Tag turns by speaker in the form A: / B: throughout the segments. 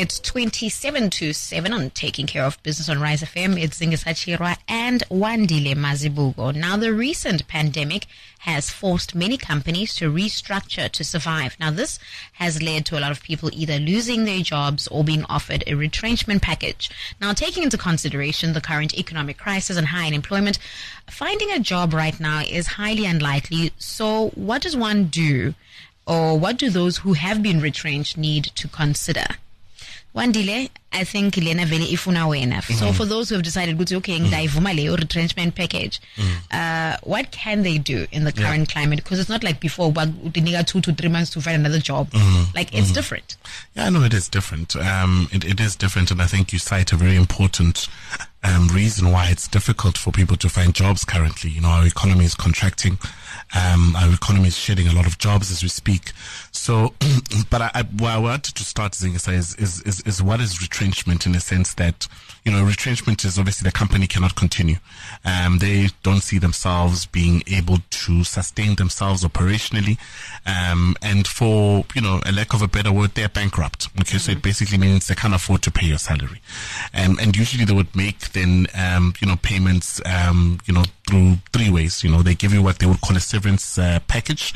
A: It's 27 to 7 on Taking Care of Business on Rise FM. It's Zingisachirwa and Wandile Mazibuko. Now, the recent pandemic has forced many companies to restructure to survive. Now, this has led to a lot of people either losing their jobs or being offered a retrenchment package. Now, taking into consideration the current economic crisis and high unemployment, finding a job right now is highly unlikely. So, what does one do? Or what do those who have been retrenched need to consider? Wandile, I think lena vele ifuna wena. So for those who have decided ukuthi okay ngidayivuma leyo retrenchment package, uh, what can they do in the current climate? Because it's not like before, but utinika two to three months to find another job. Like it's different.
B: Yeah, I know it is different. Um, it, it is different, and I think you cite a very important um, reason why it's difficult for people to find jobs currently. You know, our economy is contracting. Um, our economy is shedding a lot of jobs as we speak. So, but I, I, what I wanted to start saying is, is, is, is what is retrenchment in the sense that, you know, retrenchment is obviously the company cannot continue. Um, they don't see themselves being able to sustain themselves operationally. Um, and for, you know, a lack of a better word, they're bankrupt. Okay. So it basically means they can't afford to pay your salary. Um, and usually they would make then, um, you know, payments, um, you know, through three ways. You know, they give you what they would call a severance uh, package,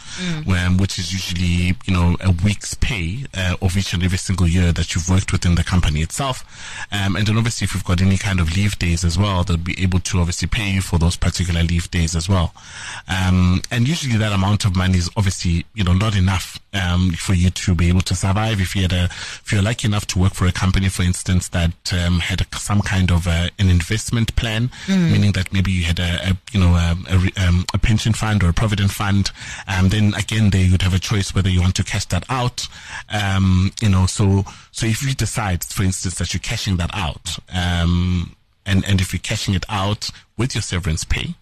B: um, which is usually, you know, a week's pay uh, of each and every single year that you've worked within the company itself. Um, and then obviously if you've got any kind of leave days as well, they'll be able to obviously pay you for those particular leave days as well. Um, and usually that amount of money is obviously, you know, not enough um, for you to be able to survive. If you had a, if you're lucky enough to work for a company, for instance, that um, had a, some kind of a, an investment plan, meaning that maybe you had a, a you know, a, a, um, a pension fund or a provident fund, um, then again, there you'd have a choice whether you want to cash that out. Um, you know, so so if you decide, for instance, that you're cashing that out, um, and and if you're cashing it out with your severance pay,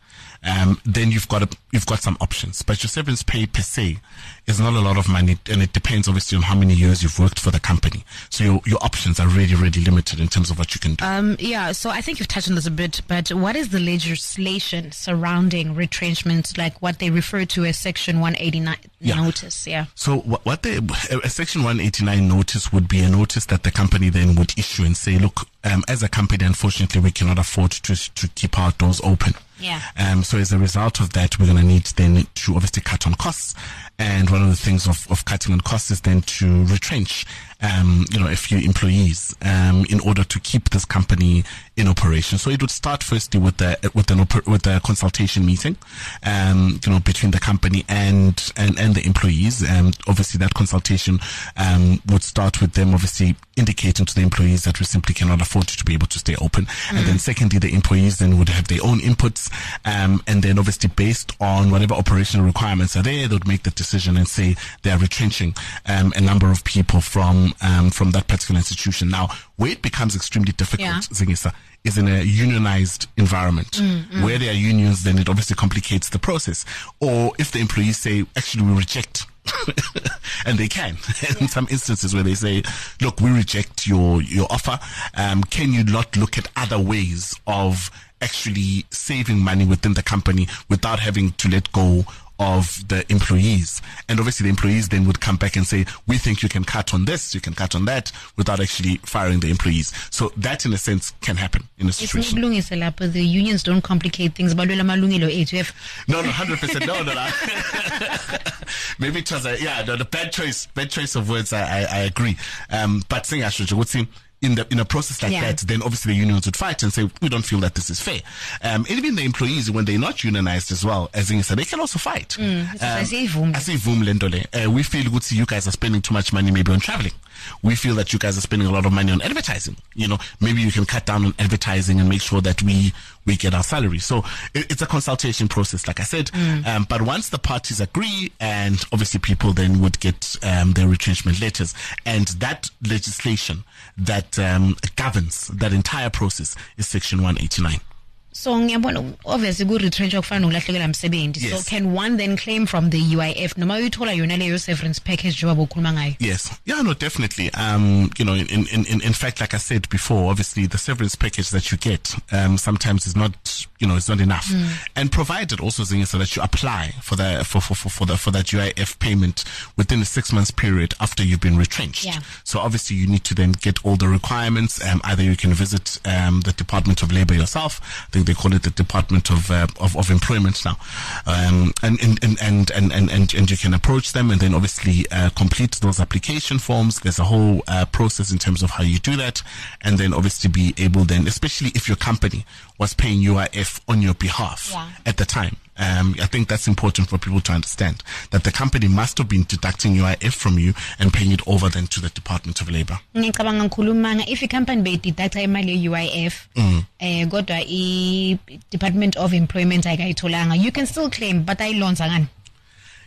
B: um, then you've got a, you've got some options. But your severance pay per se is not a lot of money, and it depends obviously on how many years you've worked for the company. So your your options are really really limited in terms of what you can do.
A: Um, yeah, so I think you've touched on this a bit, but what is the legislation surrounding retrenchment, like what they refer to as Section 189
B: Yeah.
A: notice? Yeah.
B: So what, what the a, a Section 189 notice would be a notice that the company then would issue and say, look, um, as a company, unfortunately, we cannot afford to to keep our doors open.
A: Yeah.
B: Um, so as a result of that, we're going to need then to obviously cut on costs. And one of the things of, of cutting on costs is then to retrench, um, you know, a few employees, um, in order to keep this company in operation. So it would start firstly with the, with an, oper- with a consultation meeting, um, you know, between the company and, and, and the employees. Um, obviously that consultation, um, would start with them obviously indicating to the employees that we simply cannot afford to be able to stay open. And then secondly, the employees then would have their own inputs. Um, and then obviously based on whatever operational requirements are there, they would make the decision and say they are retrenching, um, a number of people from, um, from that particular institution. Now, where it becomes extremely difficult,
A: Yeah.
B: Zingisa, is in a unionized environment where there are unions, then it obviously complicates the process. Or if the employees say, actually, we reject. and they can in some instances where they say look we reject your your offer um, can you not look at other ways of actually saving money within the company without having to let go of the employees and obviously the employees then would come back and say we think you can cut on this you can cut on that without actually firing the employees so that in a sense can happen in a situation.
A: It's ukulungisa lapho the unions don't complicate things balwela amalungelo ethu
B: No, no, hundred percent. No, no, no. Maybe it was a yeah, no, the bad choice, bad choice of words. I, I, I agree. Um, but saying Ashoj would seem in the in a process like
A: Yeah.
B: that, then obviously the unions would fight and say we don't feel that this is fair. Um, and even the employees when they're not unionized as well, as in said, they can also fight.
A: Mm, asiyivumi.
B: asiyivumi le nto le. Uh, we feel ukuthi you guys are spending too much money maybe on traveling. We feel that you guys are spending a lot of money on advertising. You know, maybe you can cut down on advertising and make sure that we we get our salary. So it, it's a consultation process, like I said. Um, but once the parties agree, and obviously people then would get um, their retrenchment letters, and that legislation that um, governs that entire process is Section 189.
A: So ngiyabona obviously ku-retrenchwa kufana nokulahlekelwa msebenzi so can one then claim from the uif noma uyithola yona leyo severance package njengoba ukhuluma ngayo
B: Yes. Yeah, no, definitely. Um, you know, in, in, in, in fact, like I said before, obviously the severance package that you get, um, sometimes is not, you know, it's not enough. And provided also, Zinga, so that you apply for the, for, for, for, for the, for that UIF payment within a six months period after you've been retrenched.
A: Yeah.
B: So obviously you need to then get all the requirements. Um, either you can visit, um, the Department of Labor yourself. I think they call it the Department of uh, of, of, Employment now, um, and, and, and, and, and, and, and, you can approach them and then obviously uh, complete those application forms. There's a whole uh, process in terms of how you do that, and then obviously be able then, especially if your company was paying UIF on your behalf
A: yeah.
B: at the time, um, I think that's important for people to understand that the company must have been deducting UIF from you and paying it over then to the Department of Labor.
A: ngicabanga ngikhuluma if i-company beyideducta imali ye-uif eh kodwa i-department of employment ayikayitholanga you can still claim but ayilonza ngani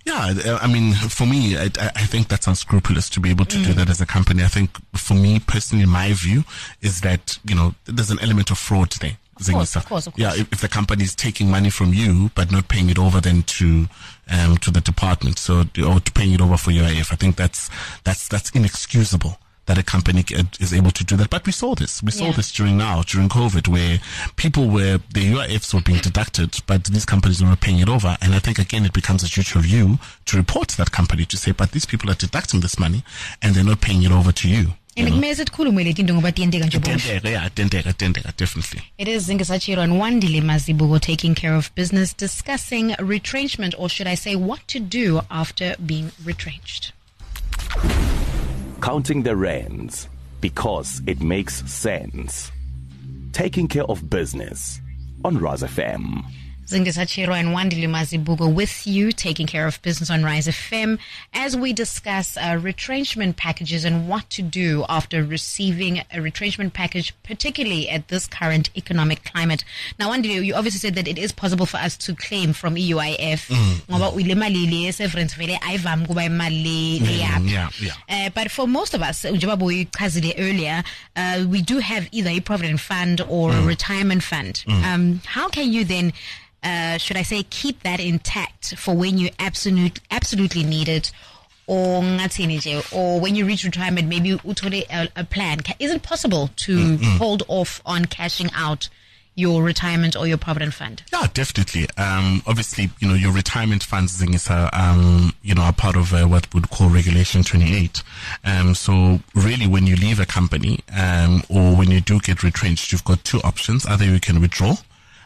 B: Yeah, I mean, for me, I, I I think that's unscrupulous to be able to do that as a company. I think, for me personally, my view is that you know there's an element of fraud there.
A: Of course, of course, of
B: Yeah, if, if the company is taking money from you but not paying it over then to um to the department, so or to paying it over for your UIF, I think that's that's that's inexcusable. That a company is able to do that, but we saw this. We saw
A: Yeah.
B: this during now during COVID, where people were the UIFs were being deducted, but these companies were not paying it over. And I think again, it becomes a duty of you to report to that company to say, but these people are deducting this money and they're not paying it over to you.
A: And kumele sikhulume le tinto ngoba tiyenteka nje boshwe
B: yeah, tendeka, tendeka, definitely.
A: It is Zingasachiro and Wandile Mazibuko taking care of business, discussing retrenchment, or should I say, what to do after being retrenched.
C: Counting the rands because it makes sense. Taking care of business on Rise FM.
A: Zingasachiro and Wandile Mazibuko with you, taking care of business on Rise FM, as we discuss uh, retrenchment packages and what to do after receiving a retrenchment package, particularly at this current economic climate. Now, Wandile, you obviously said that it is possible for us to claim from EUIF. ngoba ile mali le severance vele ayivami kuba imali le yakho.
B: yeah, yeah.
A: Uh, but for most of us, earlier, uh, we do have either a provident fund or a retirement fund. Um, how can you then, uh, should I say, keep that intact for when you absolute, absolutely need it? Or or when you reach retirement, maybe uthole a, a plan. Is it possible to hold off on cashing out your retirement or your provident fund?
B: Yeah, definitely. Um, obviously, you know, your retirement funds thing is, uh, um, you know, are part of uh, what would call Regulation 28. Um, so really when you leave a company, um, or when you do get retrenched, you've got two options. Either you can withdraw,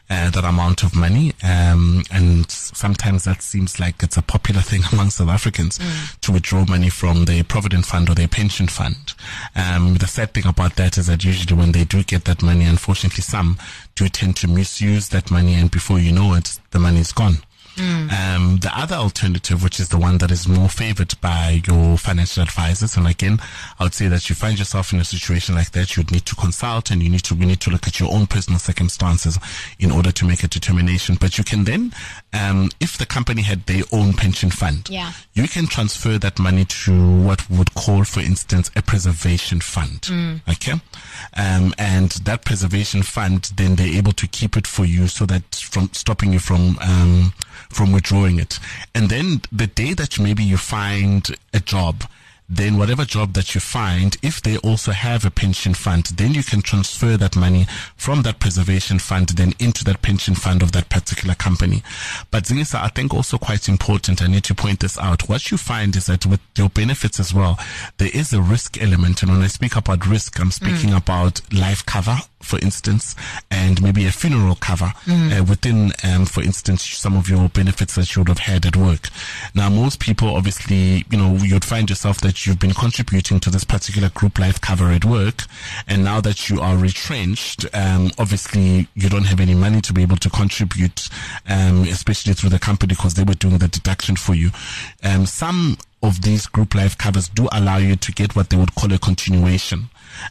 B: uh, that amount of money. Um, and sometimes that seems like it's a popular thing among South Africans to withdraw money from their provident fund or their pension fund. Um, the sad thing about that is that usually when they do get that money, unfortunately some do tend to misuse that money and before you know it, the money is gone. Um, the other alternative, which is the one that is more favored by your financial advisors, and again, I would say that you find yourself in a situation like that, you'd need to consult and you need to, we need to look at your own personal circumstances in order to make a determination. But you can then, um, if the company had their own pension fund,
A: Yeah.
B: you can transfer that money to what we would call, for instance, a preservation fund. Okay. Um, and that preservation fund, then they're able to keep it for you so that from stopping you from, um, from withdrawing it. And then the day that maybe you find a job, then whatever job that you find, if they also have a pension fund, then you can transfer that money from that preservation fund then into that pension fund of that particular company. But Zingisa, I think also quite important, I need to point this out. What you find is that with your benefits as well, there is a risk element. And when I speak about risk, I'm speaking mm. about life cover, for instance, and maybe a funeral cover uh, within, um, for instance, some of your benefits that you would have had at work. Now, most people, obviously, you know, you'd find yourself that you've been contributing to this particular group life cover at work, and now that you are retrenched, um, obviously, you don't have any money to be able to contribute, um, especially through the company because they were doing the deduction for you. Um, some of these group life covers do allow you to get what they would call a continuation.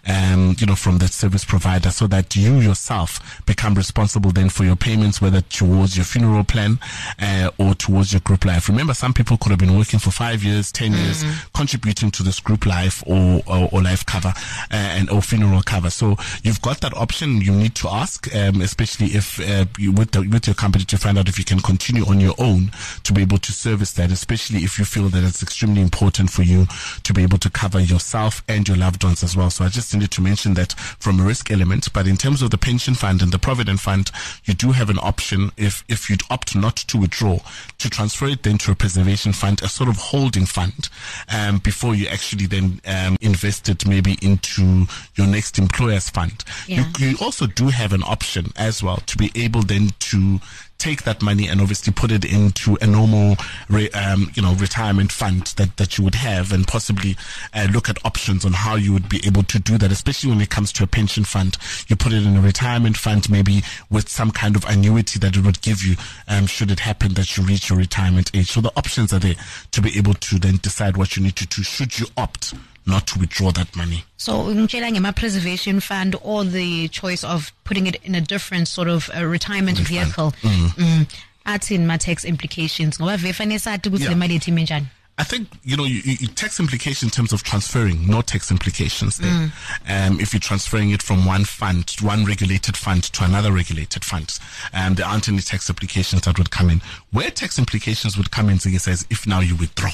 B: Um, you know, from that service provider so that you yourself become responsible then for your payments, whether towards your funeral plan, uh, or towards your group life. Remember, some people could have been working for five years, 10 years, contributing to this group life or, or, or life cover, uh, and, or funeral cover. So you've got that option. You need to ask, um, especially if, uh, you, with the, with your company to find out if you can continue on your own to be able to service that, especially if you feel that it's extremely important for you to be able to cover yourself and your loved ones as well. So I just needed to mention that from a risk element. But in terms of the pension fund and the provident fund, you do have an option if, if you'd opt not to withdraw to transfer it then to a preservation fund, a sort of holding fund, um, before you actually then, um, invest it maybe into your next employer's fund.
A: Yeah.
B: You, you also do have an option as well to be able then to take that money and obviously put it into a normal, re, um, you know, retirement fund that, that you would have and possibly uh, look at options on how you would be able to do that, especially when it comes to a pension fund. You put it in a retirement fund, maybe with some kind of annuity that it would give you, um, should it happen that you reach your retirement age. So the options are there to be able to then decide what you need to do should you opt not to withdraw that money.
A: So ngema preservation fund or the choice of putting it in a different sort of uh, retirement vehicle. Mm. Athini ma tax implications ngoba vele fanele sathi ukuthi
B: Yeah.
A: le mali yethu ime njani.
B: I think you know you, you, tax implication in terms of transferring, no tax implications there. Um, if you're transferring it from one fund, one regulated fund to another regulated fund, um, there aren't any tax implications that would come in. Where tax implications would come in, Ziggy says, if now you withdraw.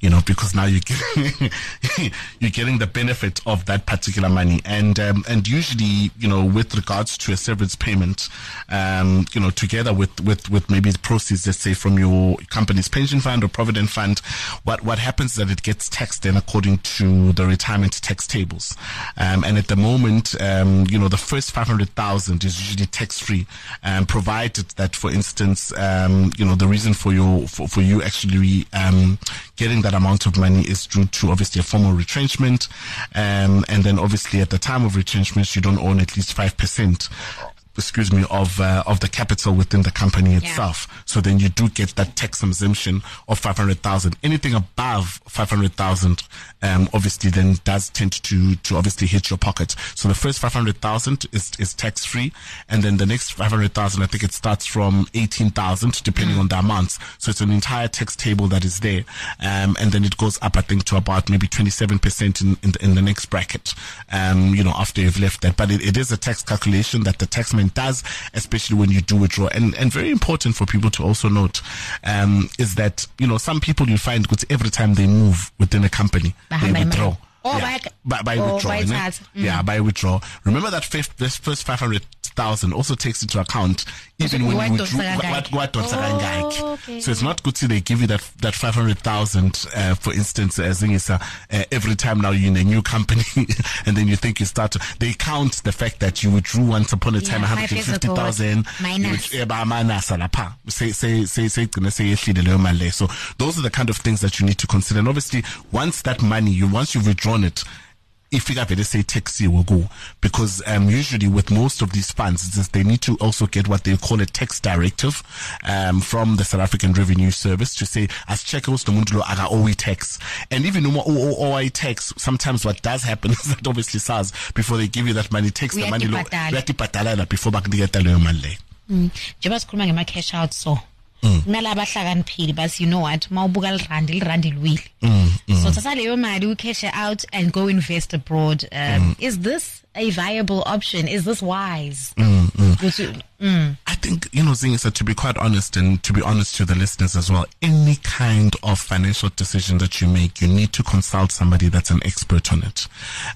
B: You know, because now you're getting you're getting the benefit of that particular money, and um, and usually, you know, with regards to a severance payment, um, you know, together with with with maybe the proceeds, let's say from your company's pension fund or provident fund, what what happens is that it gets taxed then according to the retirement tax tables, um, and at the moment, um, you know, the first five hundred thousand is usually tax free, um, provided that, for instance, um, you know, the reason for your for, for you actually getting that amount of money is due to obviously a formal retrenchment, um, and then obviously at the time of retrenchment you don't own at least five percent. Excuse me, of uh, of the capital within the company itself. So then you do get that tax exemption of five hundred thousand. Anything above five hundred thousand, um, obviously then does tend to to obviously hit your pocket. So the first five hundred thousand is is tax free, and then the next five hundred thousand, I think it starts from eighteen thousand, depending on the amounts. So it's an entire tax table that is there, um, and then it goes up, I think, to about maybe twenty seven percent in in the, in the next bracket. Um, you know, after you've left that, but it, it is a tax calculation that the does, especially when you do withdraw. And and very important for people to also note um, is that you know some people you find because every time they move within a company, they withdraw.
A: Or
B: Yeah.
A: by-
B: by, by withdrawal,
A: by.
B: Yeah, by withdrawal. Remember that first, this first 500,000 also takes into account even when you withdrew,
A: Wadonsa kangaki.
B: what, what, what,
A: Oh, okay.
B: So it's not good to they give you that, that 500,000, uh, for instance, as in uh, uh, every time now you're in a new company and then you think you start to, they count the fact that you withdrew once upon a time
A: Yeah, five years ago,
B: 150,000.
A: minus.
B: you wit- eba amanasa lapha say say say say gcine seyehlile leyo mali leyo so those are the kind of things that you need to consider and obviously once that money you once you've withdrawn it ifika vele seyitaxiwe kuwo because um, usually with most of these funds they need to also get what they call a tax directive um, from the South African Revenue Service to say asicheke ukuthi lo muntu lo aka owe tax. And even uma owe tax. Sometimes what does happen is that obviously SARS before they give you that money takes the money lo uyatibhadalela before bakuniketa leyo mali leyo
A: njengoba sikhuluma ngema cash out so kunalaba ahlakaniphile but you know what mawubuka lirandi lirandi liwile mm, mm. so thatha leyo mali ucash out and go invest abroad um, mm. is this a viable option is this wise Ukuthi-
B: I think, you know, Zingisa, to be quite honest and to be honest to the listeners as well, any kind of financial decision that you make, you need to consult somebody that's an expert on it.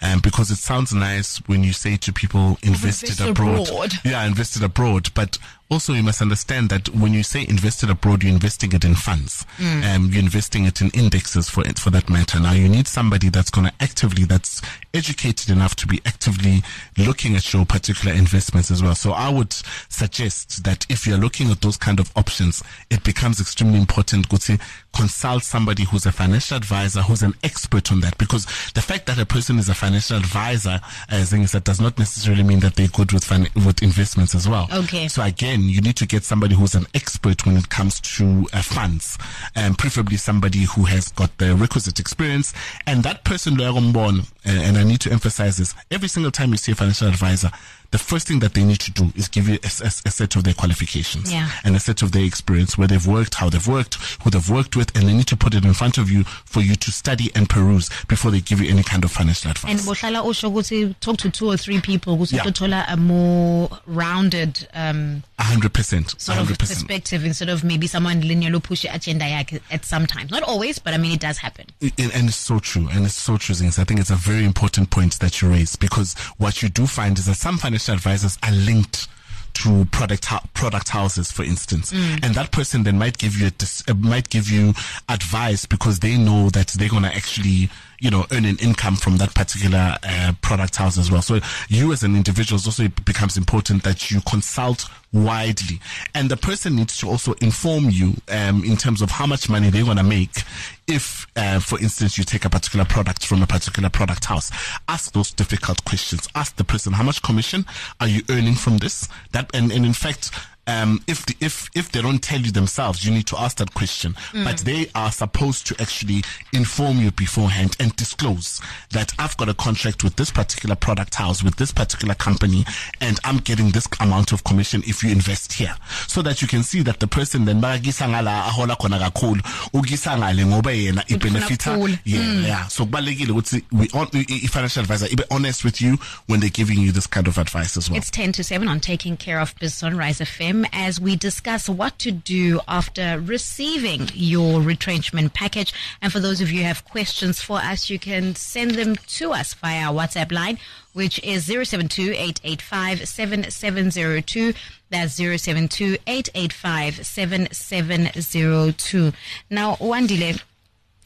B: Um, because it sounds nice when you say to people, invested
A: Invest
B: abroad.
A: abroad.
B: Yeah, invested abroad. But also you must understand that when you say invested abroad, you're investing it in funds. Um, you're investing it in indexes for it, for that matter. Now you need somebody that's going to actively, that's educated enough to be actively looking at your particular investments as well. So I would suggest that if you're looking at those kind of options, it becomes extremely important ukuthi consult somebody who's a financial advisor who's an expert on that. Because the fact that a person is a financial advisor as things that does not necessarily mean that they're good with fin- with investments as well.
A: Okay.
B: so again you need to get somebody who's an expert when it comes to uh, funds and preferably somebody who has got the requisite experience. And that person lo yakumbona, uh, and I need to emphasize this every single time you see a financial advisor the first thing that they need to do is give you a, a- a set of their qualifications
A: Yeah.
B: and a set of their experience, where they've worked, how they've worked, who they've worked with, and they need to put it in front of you for you to study and peruse before they give you any kind of financial advice.
A: And usho ukuthi talk to two or three people ukuthi
B: Yeah.
A: a more rounded um,
B: A hundred percent,
A: sort of
B: hundred percent.
A: perspective instead of maybe someone linear push agenda at some times. Not always, but I mean it does happen.
B: And, and it's so true, and it's so true. Zings. I think it's a very important point that you raise because what you do find is that some financial advisors are linked to product product houses, for instance, and that person then might give you a dis- uh, might give you advice because they know that they're gonna actually you know earn an income from that particular uh, product house as well. So you as an individual also it becomes important that you consult widely, and the person needs to also inform you um, in terms of how much money they're gonna make if, uh, for instance, you take a particular product from a particular product house. Ask those difficult questions. Ask the person how much commission are you earning from this? That and, and in fact. Um, if the, if if they don't tell you themselves, you need to ask that question. But they are supposed to actually inform you beforehand and disclose that I've got a contract with this particular product house with this particular company, and I'm getting this amount of commission if you invest here, so that you can see that the person then ahola khona kakhulu. Ugisa ngale ngoba yena ibenefita yeah yeah. So kubalekile ukuthi we on i- i- financial advisor be honest with you when they're giving you this kind of advice as well.
A: It's 10 to 7 on Taking Care of Business on Rise FM as we discuss what to do after receiving your retrenchment package. And for those of you who have questions for us, you can send them to us via our WhatsApp line, which is 072-885-7702. That's 072-885-7702. Now, Wandile,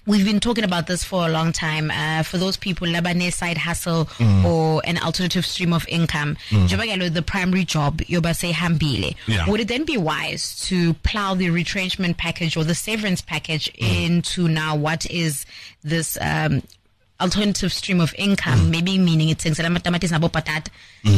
A: We've been talking about this for a long time. Uh, for those people, Lebanese side hustle or an alternative stream of income, lo the primary job, yoba say hambile.
B: Yeah.
A: Would it then be wise to plow the retrenchment package or the severance package into now what is this um, alternative stream of income? Maybe meaning ithengisela amatamatisi nabo patata.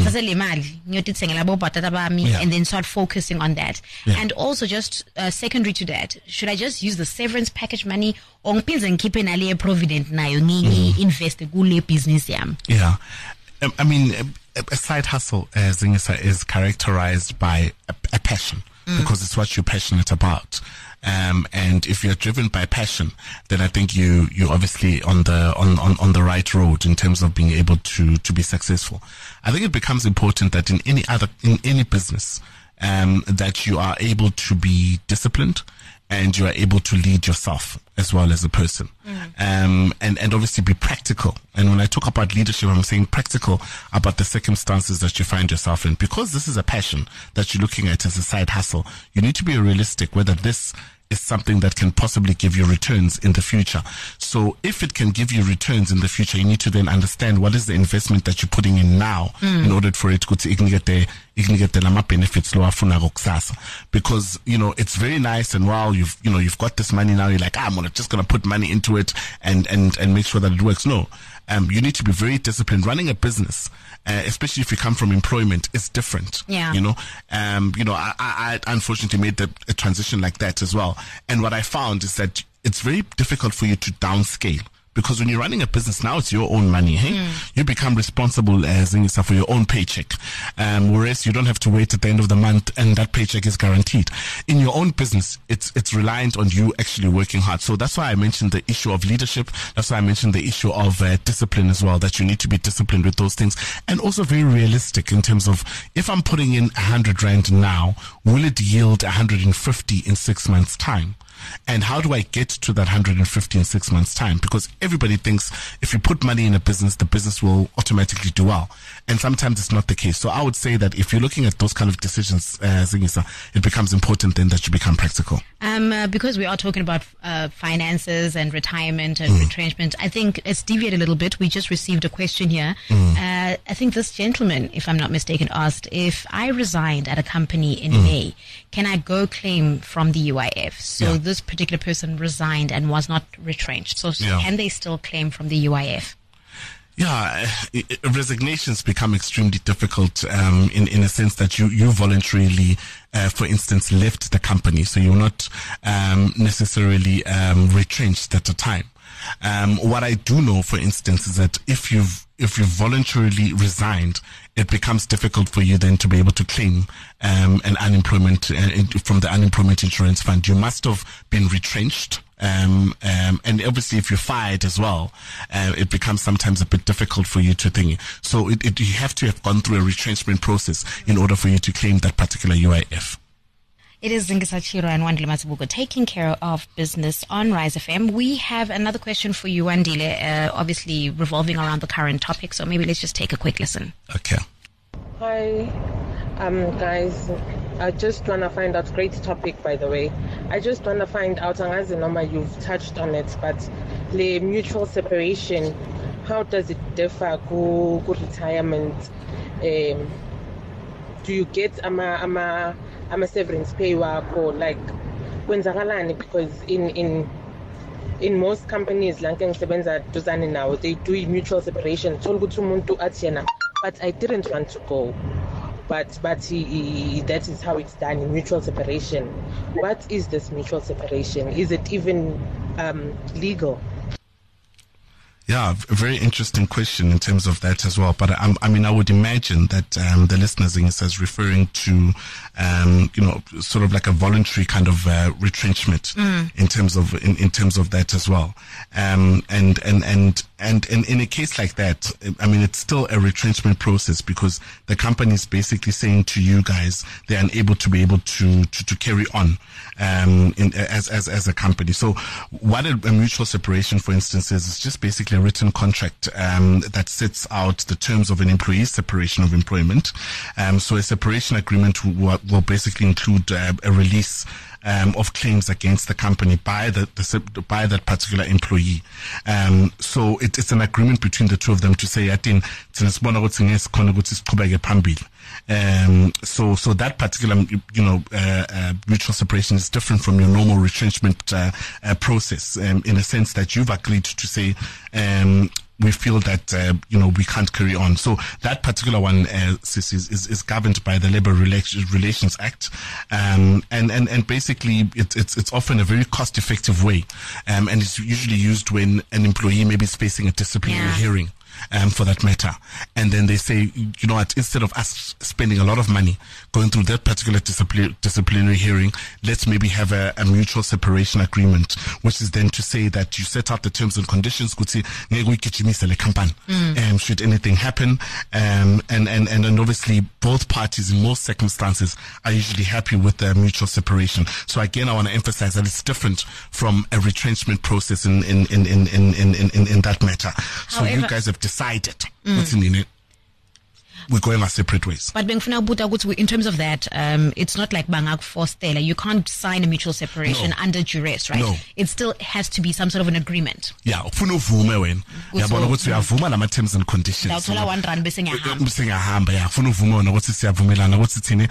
A: Sase le mali ngiyotithengela abo patata bami
B: Yeah.
A: and then start focusing on that.
B: Yeah.
A: And also just uh, secondary to that, should I just use the severance package money or ngiphinde ngikhiphe nale ye-provident nayo ngiyi-investe kule business yami?
B: Yeah. Um, I mean, a, side hustle, uh, Zingisa, is characterized by a, a passion because it's what you're passionate about. Um, and if you're driven by passion, then I think you, you're obviously on the, on, on, on the right road in terms of being able to, to be successful. I think it becomes important that in any other, in any business, um, that you are able to be disciplined and you are able to lead yourself as well as a person. Um, and, and obviously be practical. And when I talk about leadership, I'm saying practical about the circumstances that you find yourself in. Because this is a passion that you're looking at as a side hustle, you need to be realistic whether this is something that can possibly give you returns in the future. So if it can give you returns in the future, you need to then understand what is the investment that you're putting in now in order for it to get the get the lama benefits lo afuna kusasa because you know it's very nice and wow you've you know you've got this money now you're like ah, I'm just gonna put money into it and and and make sure that it works. No. Um, you need to be very disciplined. Running a business uh, especially if you come from employment it's different
A: Yeah.
B: you know? Um, you know I, I, I unfortunately made the, a transition like that as well. And what I found is that it's very difficult for you to downscale because when you're running a business now, it's your own money. Hey, you become responsible as in yourself for your own paycheck. Um, whereas you don't have to wait at the end of the month, and that paycheck is guaranteed. In your own business, it's it's reliant on you actually working hard. So that's why I mentioned the issue of leadership. That's why I mentioned the issue of uh, discipline as well. That you need to be disciplined with those things, and also very realistic in terms of if I'm putting in a hundred rand now, will it yield 150 in six months' time? And how do I get to that 150 in six months' time? Because everybody thinks if you put money in a business, the business will automatically do well. And sometimes it's not the case. So I would say that if you're looking at those kind of decisions, uh, Zingisa, it becomes important then that you become practical.
A: Um, uh, because we are talking about uh, finances and retirement
B: Mm.
A: and retrenchment, I think let's deviate a little bit. We just received a question here.
B: Mm.
A: Uh, I think this gentleman, if I'm not mistaken, asked if I resigned at a company in
B: Mm.
A: May, can I go claim from the UIF? So
B: Yeah.
A: this particular person resigned and was not retrenched. So, so
B: Yeah.
A: can they still claim from the UIF?
B: Yeah, uh, resignations become extremely difficult um, in in a sense that you you voluntarily, uh, for instance, left the company, so you're not um, necessarily um, retrenched at the time. Um, what I do know, for instance, is that if you've if you voluntarily resigned, it becomes difficult for you then to be able to claim um, an unemployment uh, from the unemployment insurance fund. You must have been retrenched. Um, um, and obviously, if you're fired as well, uh, it becomes sometimes a bit difficult for you to think. So it, it, you have to have gone through a retrenchment process in order for you to claim that particular UIF.
A: It is Zingisachiro and Wandile Mazibuko taking care of business on Rise FM. We have another question for you, Wandile, uh, obviously revolving around the current topic. So maybe let's just take a quick listen.
B: Okay.
D: Hi, um, guys. I just want to find out. Great topic, by the way. I just want to find out. Angazi Noma, you've touched on it, but the mutual separation. How does it differ? Go, go retirement. Um, do you get ama ama ama severance pay wakho like kwenzakalani because in in in most companies la ngisebenza duzane they do mutual separation thola ukuthi umuntu but i didn't want to go but but he, he, that is how it's done in mutual separation. What is this mutual separation? Is it even um, legal
B: Yeah, a very interesting question in terms of that as well. But I, I mean, I would imagine that um, the listeners is referring to, um, you know, sort of like a voluntary kind of uh, retrenchment in terms of in, in terms of that as well. Um, and and and and and in a case like that, I mean, it's still a retrenchment process because the company is basically saying to you guys they're unable to be able to to, to carry on um, in, as as as a company. So, what a, a mutual separation, for instance, is is just basically a written contract um, that sets out the terms of an employee's separation of employment. Um, so, a separation agreement will, will basically include uh, a release um, of claims against the company by the, the by that particular employee. Um, so it, it's an agreement between the two of them to say, "Yatin, thina sibona ukuthi ngeke sikhone ukuthi siqhubeke phambili." Um, so so that particular you know uh, uh, mutual separation is different from your normal retrenchment uh, uh, process um, in a sense that you've agreed to say. Um, we feel that uh, you know we can't carry on. So that particular one uh, is, is is governed by the Labour Relations Act, um, and and and basically it, it's it's often a very cost effective way, um, and it's usually used when an employee maybe is facing a disciplinary
A: Yeah.
B: hearing. Um, for that matter, and then they say, you know what? Instead of us spending a lot of money going through that particular discipli- disciplinary hearing, let's maybe have a, a mutual separation agreement, which is then to say that you set out the terms and conditions. Kuti ngeke uyigijimise le company. Um, should anything happen, um, and and and and obviously both parties in most circumstances are usually happy with the mutual separation. So again, I want to emphasize that it's different from a retrenchment process in in in in in in, in, in that matter. So you guys have decided. What's in it? We're going our separate ways.
A: But bengifuna ukubuta ukuthi in terms of that, um, it's not like bangakufostela. You can't sign a mutual separation
B: No.
A: under duress, right?
B: No.
A: It still has to be some sort of an agreement.
B: Yeah, ufuna uvume wena. Uyabona ukuthi uyavuma nama terms and conditions.
A: Ndawuthola one rand bese ngiyahamba.
B: singahamba ya ufuna uvume wona ukuthi siyavumelana ukuthi thine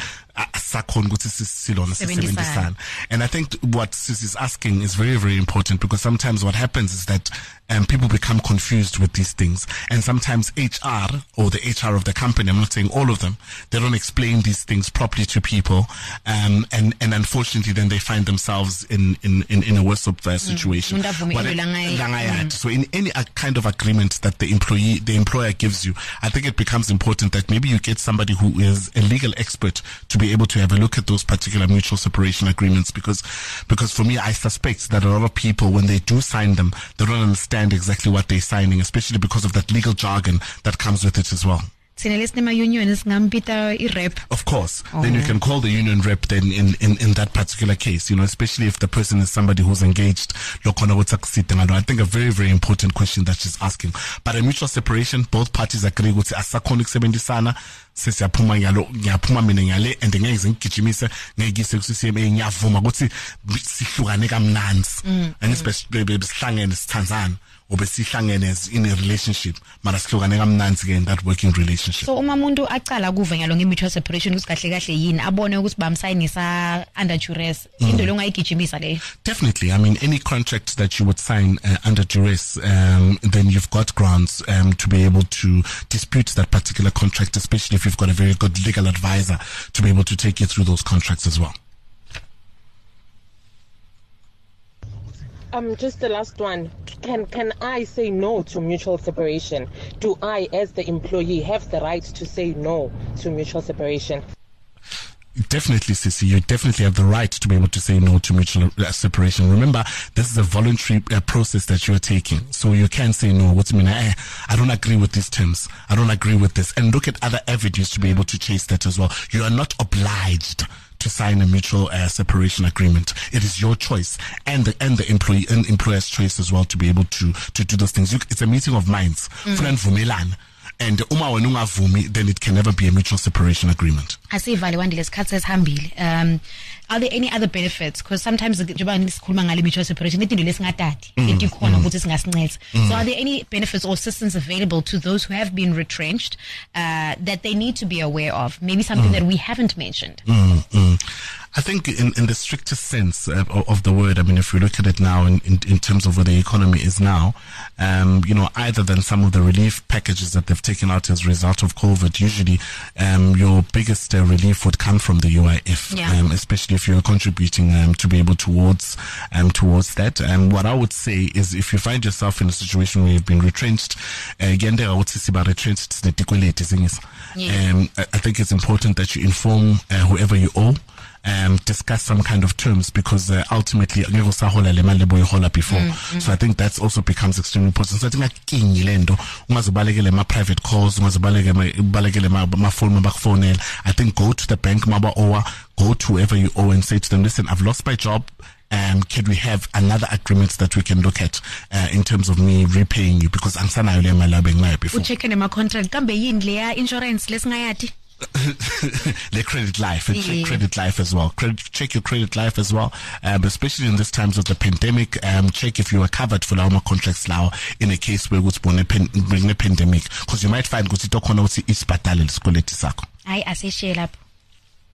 B: sakhona ukuthi
A: Sisebenzisane.
B: sisebenzisana. And i think what sis is asking is very very important because sometimes what happens is that um, people become confused with these things. And sometimes hr or the hr of the company i'm not saying all of them they don't explain these things properly to people um, and and unfortunately then they find themselves in in in, in a worse of uh, situation.
A: Umuntu avume
B: What-
A: into langayi-
B: langayati. So in any uh, kind of agreement that the employee, the employer gives you, I think it becomes important that maybe you get somebody who is a legal expert to be able to have a look at those particular mutual separation agreements because, because for me, I suspect that a lot of people, when they do sign them, they don't understand exactly what they're signing, especially because of that legal jargon that comes with it as well.
A: Thina lesinema union singampita i-rep.
B: Of course. Then you can call the union rep then in, in, in that particular case, you know, especially if the person is somebody who's engaged. Lokhona ukuthi akuside ngalo. I think a very, very important question that she's asking. But a mutual separation, both parties agree ukuthi asakhona ukusebenzisana sesiyaphuma ngalo ngiyaphuma mina ngale and ngeke ngigijimise ngekise ku CCMA ngiyavuma ukuthi sihlukane kamnanzi mm. and sibesihlangene sithandzana obesihlangene in a relationship mara sihlukane kamnanzi ke in that working relationship
A: so uma umuntu acala kuve ngalo nge-mutual separation ukuthi kahle kahle yini abone ukuthi bamsayinisa under duress into leyo ungayigijimisa leyo
B: Definitely. I mean, any contract that you would sign uh, under duress, um, then you've got grounds um, to be able to dispute that particular contract, especially if you've got a very good legal advisor to be able to take you through those contracts as well.
D: Um, just the last one. Can can I say no to mutual separation? Do I, as the employee, have the right to say no to mutual separation?
B: Definitely, Sissy, you definitely have the right to be able to say no to mutual uh, separation. Remember, this is a voluntary uh, process that you're taking. So you can say no. What's mean? Eh, I don't agree with these terms. I don't agree with this. And look at other avenues to be able to chase that as well. You are not obliged to sign a mutual uh, separation agreement. It is your choice and the and the employee and employer's choice as well to be able to to do those things. You, it's a meeting of minds. Nivumelane. And uma wena ungavumi, then it can never be a mutual separation agreement.
A: Asivale wandile isikhathi sesihambile. Um are there any other benefits? Because sometimes njengoba sikhuluma ngale mutual separation izinto lesingatati letikhona ukuthi singasinceda. So are there any benefits or assistance available to those who have been retrenched uh, that they need to be aware of? Maybe something that we haven't mentioned.
B: Mm, mm. I think in, in the strictest sense uh, of, of the word, I mean, if you look at it now in, in, in terms of where the economy is now, um, you know, either than some of the relief packages that they've taken out as a result of COVID, usually um, your biggest uh, relief would come from the UIF,
A: Yeah.
B: um, especially if you're contributing um, to be able towards um, towards that. And what I would say is if you find yourself in a situation where you've been retrenched, uh, again, there I would say about retrenched, the.
A: Yeah.
B: Um, I I think it's important that you inform uh, whoever you owe. Um, discuss some kind of terms because uh, ultimately angeke usahola le mali eboyihola before. So I think that's also becomes extremely important. So I think akingi le nto ungazibalekele calls ungazibalekele ma- ubalekele ma- amafoni mabakufonela I think go to the bank maba owa go to whoever you owe and say to them listen I've lost my job um, can we have another agreement that we can look at uh, in terms of me repaying you? Because angisanayo le mali abenginayo before.
A: Ucheck nema-contract kambe yini leya insurance lesingayati
B: their credit life and check
A: Yeah.
B: credit life as well. Credit, check your credit life as well, um, especially in these times of the pandemic. Um, check if you are covered for our contracts now in a case where it's born a pen, bring a pandemic because you might find ukuthi tokhona ukuthi isibhadale lesikweleti sakho.
A: hayi asishiye lapho